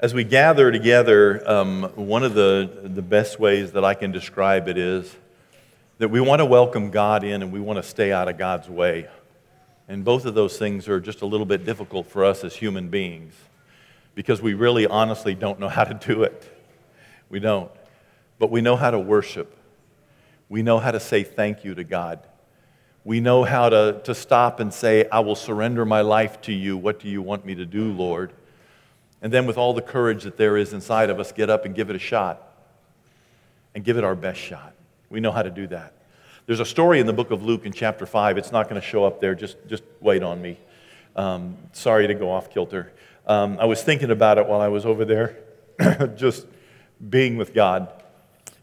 As we gather together, um, one of the, the best ways that I can describe it is that we want to welcome God in and we want to stay out of God's way. And both of those things are just a little bit difficult for us as human beings because we really honestly don't know how to do it. We don't. But we know how to worship, we know how to say thank you to God. We know how to, to stop and say, I will surrender my life to you. What do you want me to do, Lord? And then, with all the courage that there is inside of us, get up and give it a shot and give it our best shot. We know how to do that. There's a story in the book of Luke in chapter 5. It's not going to show up there. Just, just wait on me. Um, sorry to go off kilter. Um, I was thinking about it while I was over there, just being with God.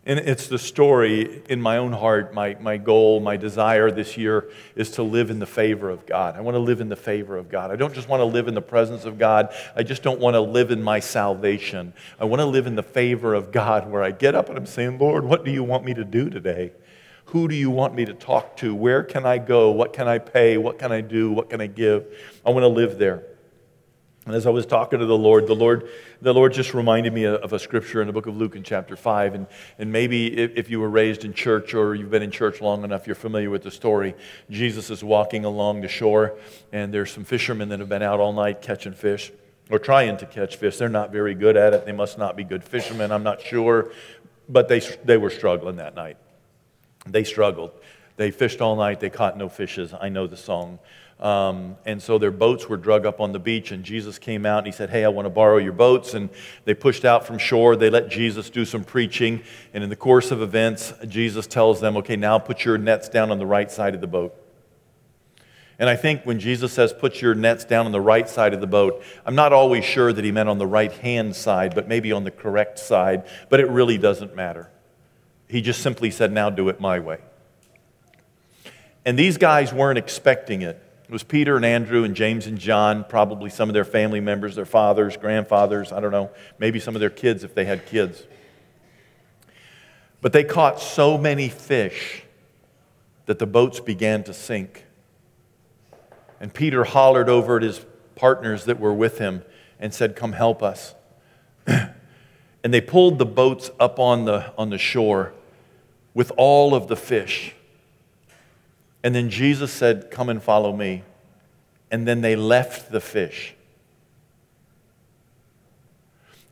And it's the story in my own heart. My, my goal, my desire this year is to live in the favor of God. I want to live in the favor of God. I don't just want to live in the presence of God. I just don't want to live in my salvation. I want to live in the favor of God where I get up and I'm saying, Lord, what do you want me to do today? Who do you want me to talk to? Where can I go? What can I pay? What can I do? What can I give? I want to live there. And as I was talking to the Lord, the Lord, the Lord just reminded me of a scripture in the book of Luke in chapter 5. And, and maybe if you were raised in church or you've been in church long enough, you're familiar with the story. Jesus is walking along the shore, and there's some fishermen that have been out all night catching fish or trying to catch fish. They're not very good at it. They must not be good fishermen, I'm not sure. But they, they were struggling that night. They struggled. They fished all night. They caught no fishes. I know the song. Um, and so their boats were drug up on the beach, and Jesus came out and he said, Hey, I want to borrow your boats. And they pushed out from shore. They let Jesus do some preaching. And in the course of events, Jesus tells them, Okay, now put your nets down on the right side of the boat. And I think when Jesus says, Put your nets down on the right side of the boat, I'm not always sure that he meant on the right hand side, but maybe on the correct side. But it really doesn't matter. He just simply said, Now do it my way. And these guys weren't expecting it. It was Peter and Andrew and James and John, probably some of their family members, their fathers, grandfathers, I don't know, maybe some of their kids if they had kids. But they caught so many fish that the boats began to sink. And Peter hollered over at his partners that were with him and said, Come help us. and they pulled the boats up on the, on the shore with all of the fish. And then Jesus said, Come and follow me. And then they left the fish.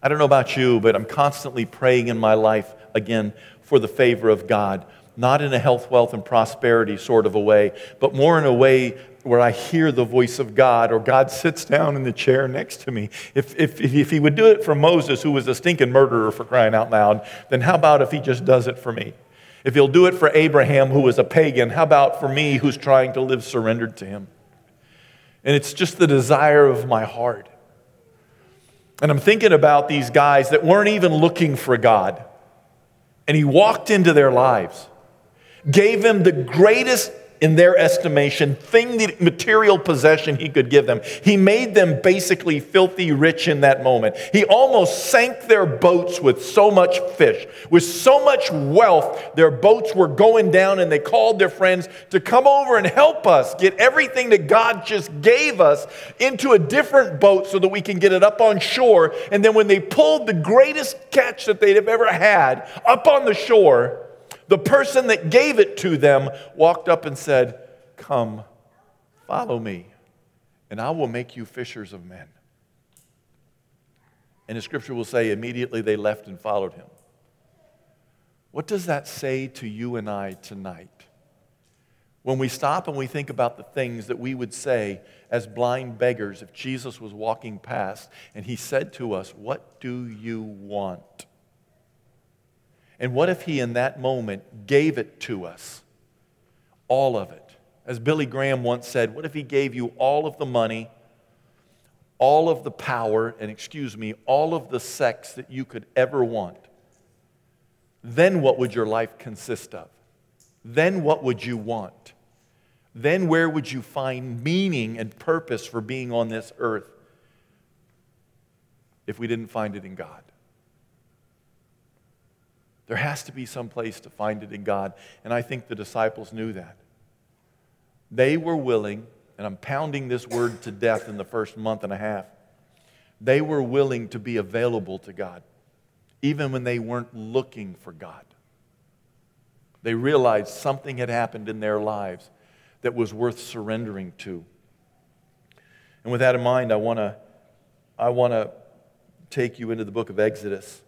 I don't know about you, but I'm constantly praying in my life again for the favor of God, not in a health, wealth, and prosperity sort of a way, but more in a way where I hear the voice of God or God sits down in the chair next to me. If, if, if he would do it for Moses, who was a stinking murderer for crying out loud, then how about if he just does it for me? If he'll do it for Abraham, who was a pagan, how about for me, who's trying to live surrendered to him? And it's just the desire of my heart. And I'm thinking about these guys that weren't even looking for God. And he walked into their lives, gave them the greatest in their estimation, thing, the material possession he could give them. He made them basically filthy rich in that moment. He almost sank their boats with so much fish, with so much wealth, their boats were going down, and they called their friends to come over and help us get everything that God just gave us into a different boat so that we can get it up on shore. And then when they pulled the greatest catch that they'd have ever had up on the shore, the person that gave it to them walked up and said, Come, follow me, and I will make you fishers of men. And the scripture will say, immediately they left and followed him. What does that say to you and I tonight? When we stop and we think about the things that we would say as blind beggars if Jesus was walking past and he said to us, What do you want? And what if He, in that moment, gave it to us? All of it. As Billy Graham once said, what if He gave you all of the money, all of the power, and excuse me, all of the sex that you could ever want? Then what would your life consist of? Then what would you want? Then where would you find meaning and purpose for being on this earth if we didn't find it in God? There has to be some place to find it in God. And I think the disciples knew that. They were willing, and I'm pounding this word to death in the first month and a half. They were willing to be available to God, even when they weren't looking for God. They realized something had happened in their lives that was worth surrendering to. And with that in mind, I want to I want to take you into the book of Exodus.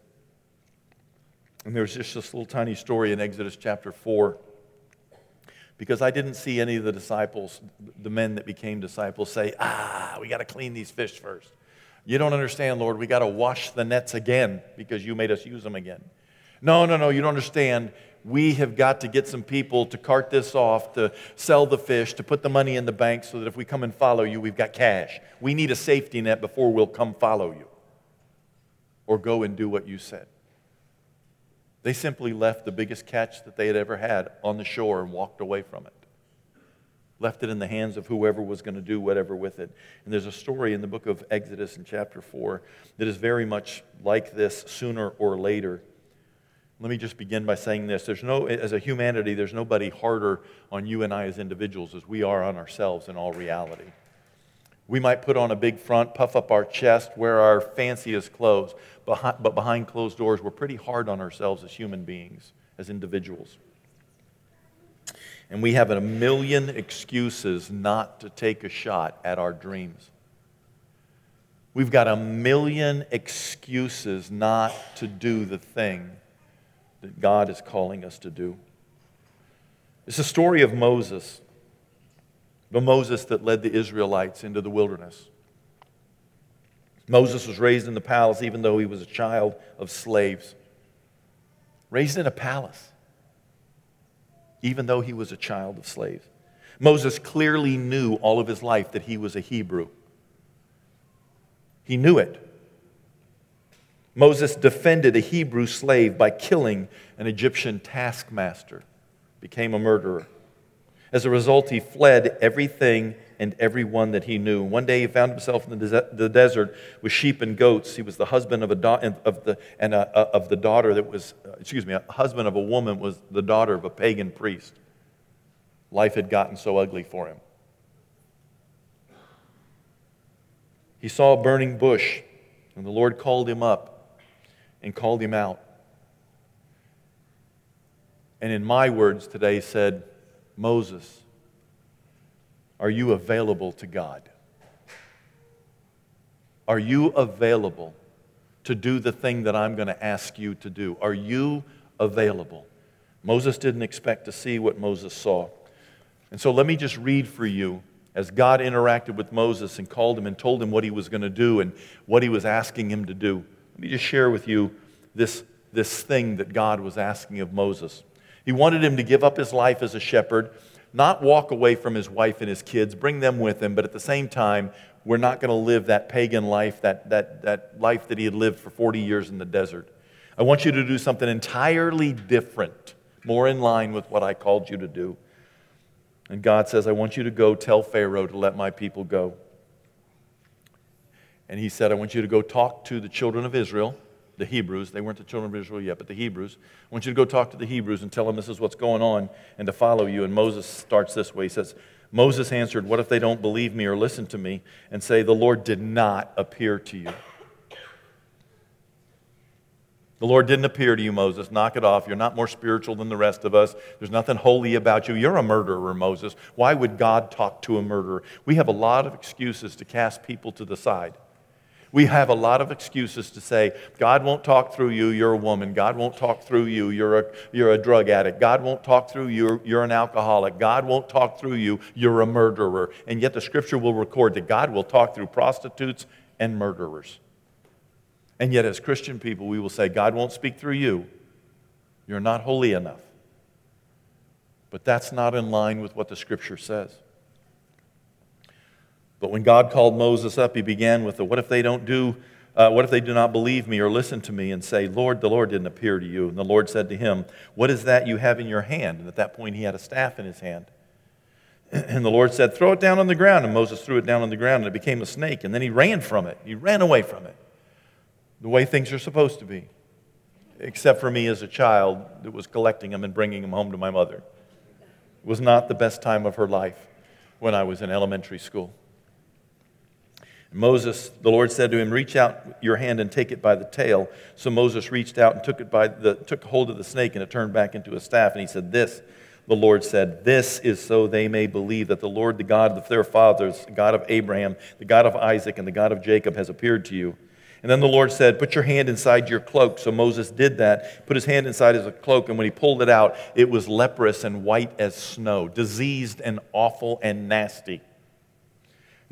And there's just this little tiny story in Exodus chapter 4. Because I didn't see any of the disciples, the men that became disciples, say, Ah, we got to clean these fish first. You don't understand, Lord. We got to wash the nets again because you made us use them again. No, no, no, you don't understand. We have got to get some people to cart this off, to sell the fish, to put the money in the bank so that if we come and follow you, we've got cash. We need a safety net before we'll come follow you or go and do what you said. They simply left the biggest catch that they had ever had on the shore and walked away from it left it in the hands of whoever was going to do whatever with it. And there's a story in the book of Exodus in chapter 4 that is very much like this sooner or later. Let me just begin by saying this. There's no, as a humanity, there's nobody harder on you and I as individuals as we are on ourselves in all reality. We might put on a big front, puff up our chest, wear our fanciest clothes, but behind closed doors, we're pretty hard on ourselves as human beings, as individuals. And we have a million excuses not to take a shot at our dreams. We've got a million excuses not to do the thing that God is calling us to do. It's a story of Moses, the Moses that led the Israelites into the wilderness. Moses was raised in the palace even though he was a child of slaves. Raised in a palace even though he was a child of slaves. Moses clearly knew all of his life that he was a Hebrew. He knew it. Moses defended a Hebrew slave by killing an Egyptian taskmaster, became a murderer. As a result, he fled everything and everyone that he knew. One day he found himself in the, desert with sheep and goats. He was the husband of, a do- of, the, and a, of the daughter that was, uh, excuse me, a husband of a woman was the daughter of a pagan priest. Life had gotten so ugly for him. He saw a burning bush, and the Lord called him up and called him out. And in my words today said, Moses, are you available to God? Are you available to do the thing that I'm going to ask you to do? Are you available? Moses didn't expect to see what Moses saw. And so let me just read for you as God interacted with Moses and called him and told him what he was going to do and what he was asking him to do. Let me just share with you this, this thing that God was asking of Moses. He wanted him to give up his life as a shepherd not walk away from his wife and his kids, bring them with him, but at the same time, we're not going to live that pagan life, that, that, that life that he had lived for 40 years in the desert. I want you to do something entirely different, more in line with what I called you to do. And God says, I want you to go tell Pharaoh to let my people go. And he said, I want you to go talk to the children of Israel the Hebrews. They weren't the children of Israel yet, but the Hebrews. I want you to go talk to the Hebrews and tell them this is what's going on and to follow you. And Moses starts this way. He says, Moses answered, What if they don't believe me or listen to me and say, The Lord did not appear to you? The Lord didn't appear to you, Moses. Knock it off. You're not more spiritual than the rest of us. There's nothing holy about you. You're a murderer, Moses. Why would God talk to a murderer? We have a lot of excuses to cast people to the side. We have a lot of excuses to say, God won't talk through you, you're a woman. God won't talk through you, you're a, you're a drug addict. God won't talk through you, you're an alcoholic. God won't talk through you, you're a murderer. And yet the scripture will record that God will talk through prostitutes and murderers. And yet, as Christian people, we will say, God won't speak through you, you're not holy enough. But that's not in line with what the scripture says. But when God called Moses up, he began with the what if they don't do, uh, what if they do not believe me or listen to me and say, Lord, the Lord didn't appear to you? And the Lord said to him, What is that you have in your hand? And at that point, he had a staff in his hand. And the Lord said, Throw it down on the ground. And Moses threw it down on the ground, and it became a snake. And then he ran from it. He ran away from it, the way things are supposed to be, except for me as a child that was collecting them and bringing them home to my mother. It was not the best time of her life when I was in elementary school. Moses, the Lord said to him, Reach out your hand and take it by the tail. So Moses reached out and took, it by the, took hold of the snake, and it turned back into a staff. And he said, This, the Lord said, This is so they may believe that the Lord, the God of their fathers, the God of Abraham, the God of Isaac, and the God of Jacob, has appeared to you. And then the Lord said, Put your hand inside your cloak. So Moses did that, put his hand inside his cloak, and when he pulled it out, it was leprous and white as snow, diseased and awful and nasty.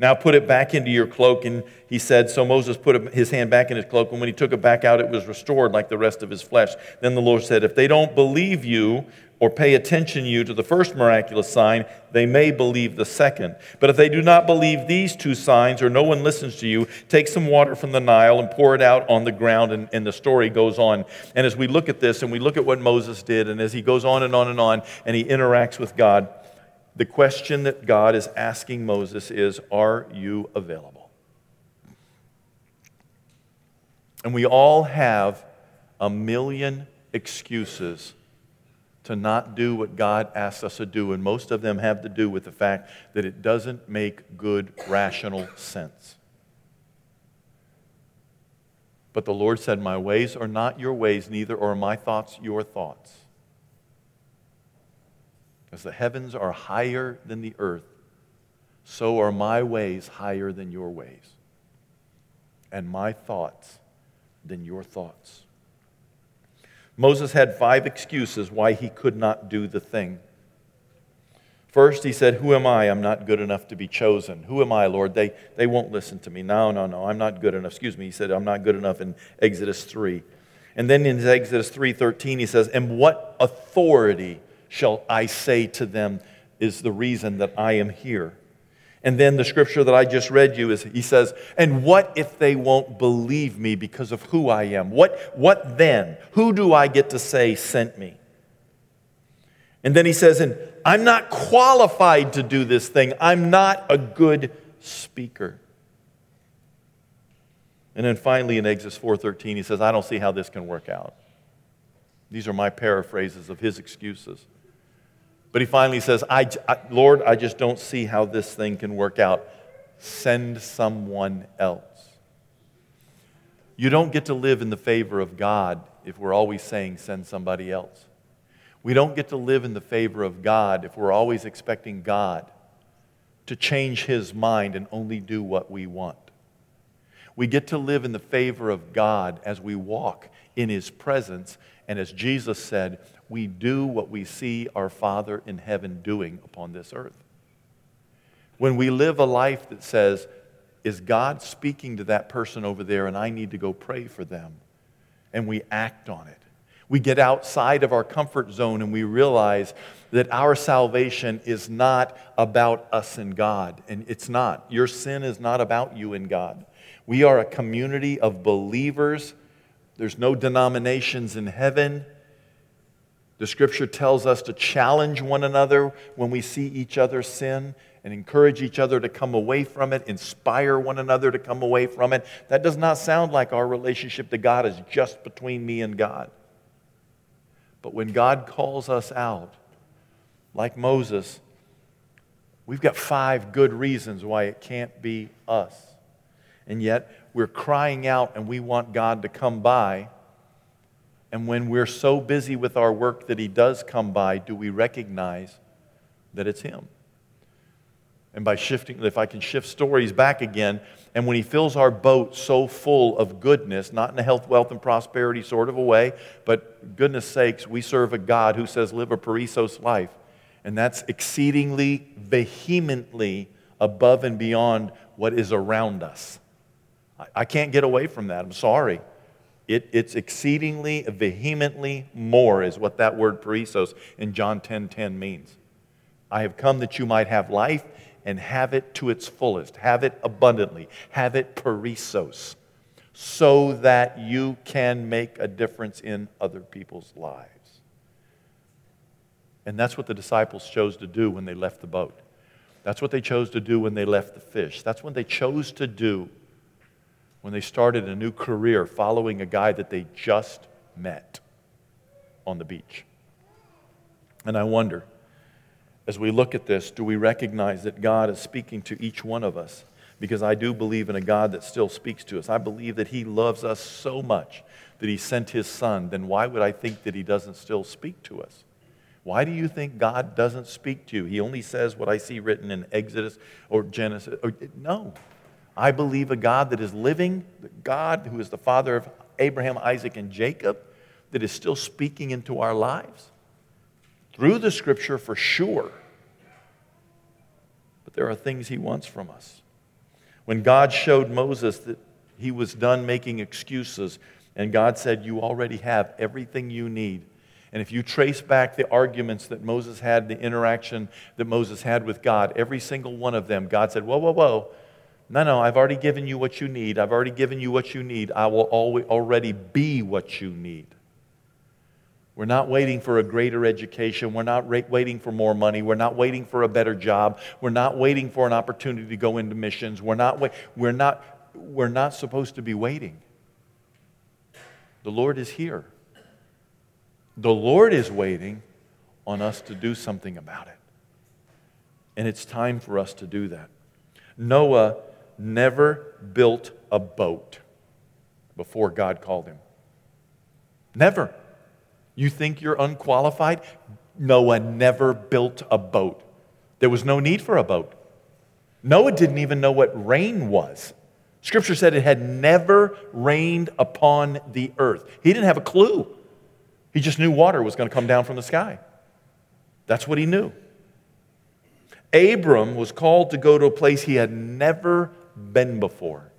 Now put it back into your cloak. And he said, So Moses put his hand back in his cloak, and when he took it back out, it was restored like the rest of his flesh. Then the Lord said, If they don't believe you or pay attention you to the first miraculous sign, they may believe the second. But if they do not believe these two signs, or no one listens to you, take some water from the Nile and pour it out on the ground, and, and the story goes on. And as we look at this and we look at what Moses did, and as he goes on and on and on, and he interacts with God, the question that God is asking Moses is Are you available? And we all have a million excuses to not do what God asks us to do, and most of them have to do with the fact that it doesn't make good, rational sense. But the Lord said, My ways are not your ways, neither are my thoughts your thoughts. As the heavens are higher than the earth, so are my ways higher than your ways, and my thoughts than your thoughts. Moses had five excuses why he could not do the thing. First, he said, Who am I? I'm not good enough to be chosen. Who am I, Lord? They, they won't listen to me. No, no, no, I'm not good enough. Excuse me. He said, I'm not good enough in Exodus 3. And then in Exodus 3:13 he says, "And what authority shall I say to them is the reason that I am here. And then the scripture that I just read you is he says, And what if they won't believe me because of who I am? What, what then? Who do I get to say sent me? And then he says, And I'm not qualified to do this thing. I'm not a good speaker. And then finally in Exodus 4:13 he says, I don't see how this can work out. These are my paraphrases of his excuses. But he finally says, I, I, Lord, I just don't see how this thing can work out. Send someone else. You don't get to live in the favor of God if we're always saying, send somebody else. We don't get to live in the favor of God if we're always expecting God to change his mind and only do what we want. We get to live in the favor of God as we walk in his presence. And as Jesus said, we do what we see our Father in heaven doing upon this earth. When we live a life that says, Is God speaking to that person over there and I need to go pray for them? And we act on it. We get outside of our comfort zone and we realize that our salvation is not about us and God. And it's not. Your sin is not about you and God. We are a community of believers. There's no denominations in heaven. The scripture tells us to challenge one another when we see each other sin and encourage each other to come away from it, inspire one another to come away from it. That does not sound like our relationship to God is just between me and God. But when God calls us out, like Moses, we've got five good reasons why it can't be us. And yet, we're crying out and we want God to come by and when we're so busy with our work that He does come by, do we recognize that it's Him? And by shifting, if I can shift stories back again, and when He fills our boat so full of goodness, not in a health, wealth, and prosperity sort of a way, but goodness sakes, we serve a God who says, live a perissos life. And that's exceedingly, vehemently above and beyond what is around us. I, I can't get away from that. I'm sorry. It, it's exceedingly, vehemently more, is what that word perissos in John 10 10 means. I have come that you might have life and have it to its fullest, have it abundantly, have it perissos, so that you can make a difference in other people's lives. And that's what the disciples chose to do when they left the boat. That's what they chose to do when they left the fish. That's what they chose to do when they started a new career following a guy that they just met on the beach. And I wonder, as we look at this, do we recognize that God is speaking to each one of us? because I do believe in a God that still speaks to us. I believe that He loves us so much that He sent His Son. Then why would I think that He doesn't still speak to us? Why do you think God doesn't speak to you? He only says what I see written in Exodus or Genesis. Or, no. I believe a God that is living, the God who is the father of Abraham, Isaac, and Jacob, that is still speaking into our lives through the scripture for sure. But there are things he wants from us. When God showed Moses that he was done making excuses, and God said, You already have everything you need. And if you trace back the arguments that Moses had, the interaction that Moses had with God, every single one of them, God said, Whoa, whoa, whoa. No, no, I've already given you what you need. I've already given you what you need. I will already be what you need. We're not waiting for a greater education. We're not waiting for more money. We're not waiting for a better job. We're not waiting for an opportunity to go into missions. We're not, we're not, we're not supposed to be waiting. The Lord is here. The Lord is waiting on us to do something about it. And it's time for us to do that. Noah never built a boat before God called him. Never. You think you're unqualified? Noah never built a boat. There was no need for a boat. Noah didn't even know what rain was. Scripture said it had never rained upon the earth. He didn't have a clue. He just knew water was going to come down from the sky. That's what he knew. Abram was called to go to a place he had never been before,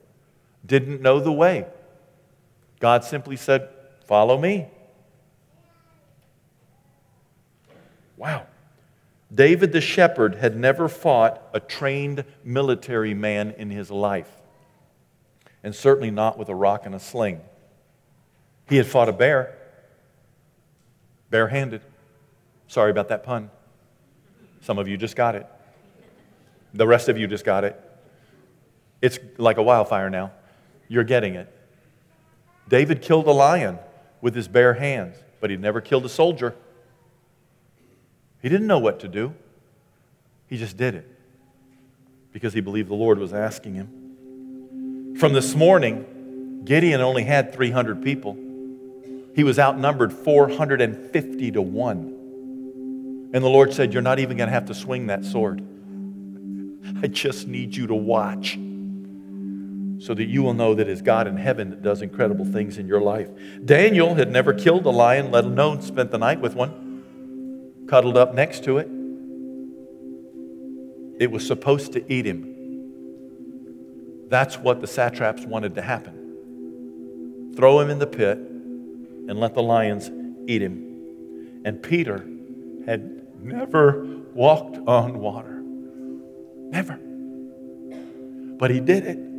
didn't know the way. God simply said, Follow me. Wow. David the shepherd had never fought a trained military man in his life, and certainly not with a rock and a sling. He had fought a bear, barehanded. Sorry about that pun. Some of you just got it. The rest of you just got it. It's like a wildfire now. You're getting it. David killed a lion with his bare hands, but he never killed a soldier. He didn't know what to do. He just did it because he believed the Lord was asking him. From this morning, Gideon only had 300 people. He was outnumbered 450 to 1. And the Lord said, You're not even going to have to swing that sword. I just need you to watch so that you will know that it's God in heaven that does incredible things in your life. Daniel had never killed a lion, let alone spent the night with one, cuddled up next to it. It was supposed to eat him. That's what the satraps wanted to happen. Throw him in the pit and let the lions eat him. And Peter had never walked on water. Never. But he did it.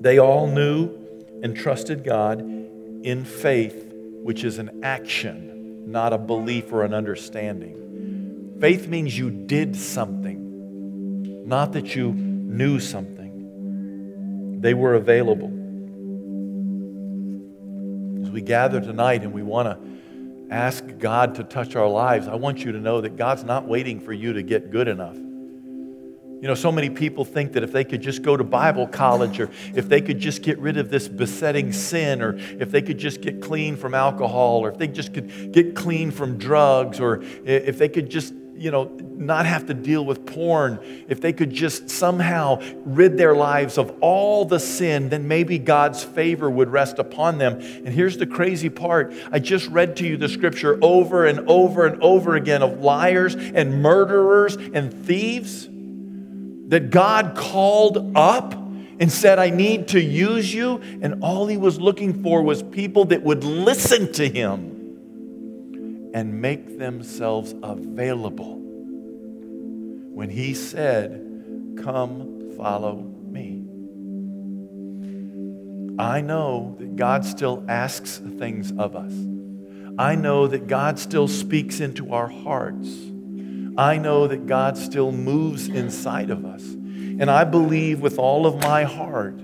They all knew and trusted God in faith, which is an action, not a belief or an understanding. Faith means you did something, not that you knew something. They were available. As we gather tonight and we want to ask God to touch our lives, I want you to know that God's not waiting for you to get good enough. You know, so many people think that if they could just go to Bible college or if they could just get rid of this besetting sin or if they could just get clean from alcohol or if they just could get clean from drugs or if they could just, you know, not have to deal with porn, if they could just somehow rid their lives of all the sin, then maybe God's favor would rest upon them. And here's the crazy part I just read to you the scripture over and over and over again of liars and murderers and thieves that God called up and said, I need to use you. And all he was looking for was people that would listen to him and make themselves available. When he said, Come follow me. I know that God still asks things of us. I know that God still speaks into our hearts. I know that God still moves inside of us. And I believe with all of my heart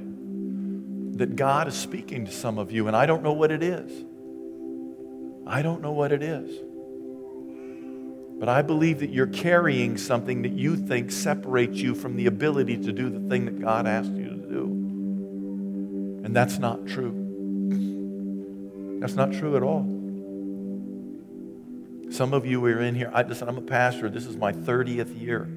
that God is speaking to some of you, and I don't know what it is. I don't know what it is. But I believe that you're carrying something that you think separates you from the ability to do the thing that God asked you to do. And that's not true. That's not true at all. Some of you are in here. I, listen, I'm a pastor. This is my 30th year.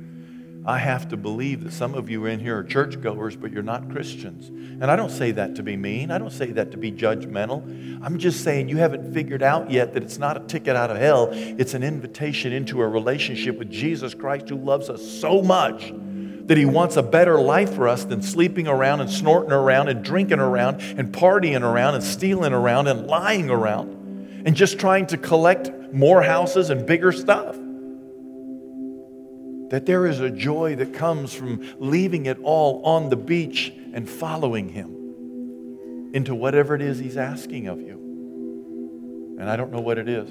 I have to believe that some of you in here are churchgoers, but you're not Christians. And I don't say that to be mean. I don't say that to be judgmental. I'm just saying you haven't figured out yet that it's not a ticket out of hell, it's an invitation into a relationship with Jesus Christ who loves us so much that he wants a better life for us than sleeping around and snorting around and drinking around and partying around and stealing around and lying around and just trying to collect more houses and bigger stuff that there is a joy that comes from leaving it all on the beach and following Him into whatever it is He's asking of you. And I don't know what it is.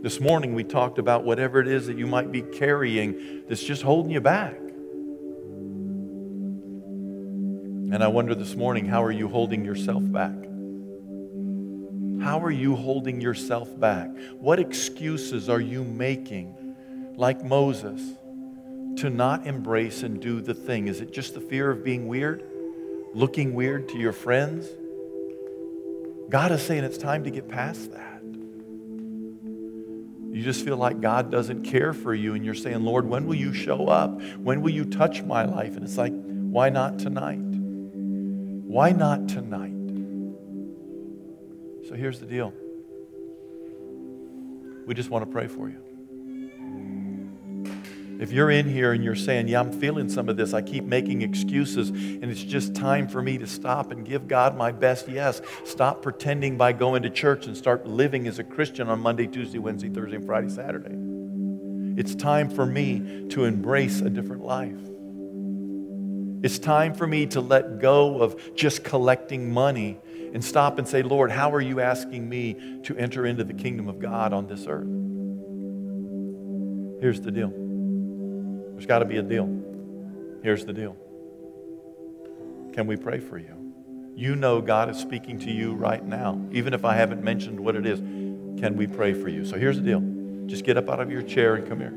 This morning we talked about whatever it is that you might be carrying that's just holding you back. And I wonder this morning, how are you holding yourself back? How are you holding yourself back? What excuses are you making, like Moses? to not embrace and do the thing? Is it just the fear of being weird? Looking weird to your friends? God is saying it's time to get past that. You just feel like God doesn't care for you, and you're saying, Lord, when will you show up? When will you touch my life? And it's like, why not tonight? Why not tonight? So here's the deal we just want to pray for you. If you're in here and you're saying, Yeah, I'm feeling some of this, I keep making excuses, and it's just time for me to stop and give God my best yes. Stop pretending by going to church and start living as a Christian on Monday, Tuesday, Wednesday, Thursday, and Friday, Saturday. It's time for me to embrace a different life. It's time for me to let go of just collecting money and stop and say, Lord, how are you asking me to enter into the kingdom of God on this earth? Here's the deal. There's got to be a deal. Here's the deal. Can we pray for you? You know God is speaking to you right now, even if I haven't mentioned what it is. Can we pray for you? So here's the deal. Just get up out of your chair and come here.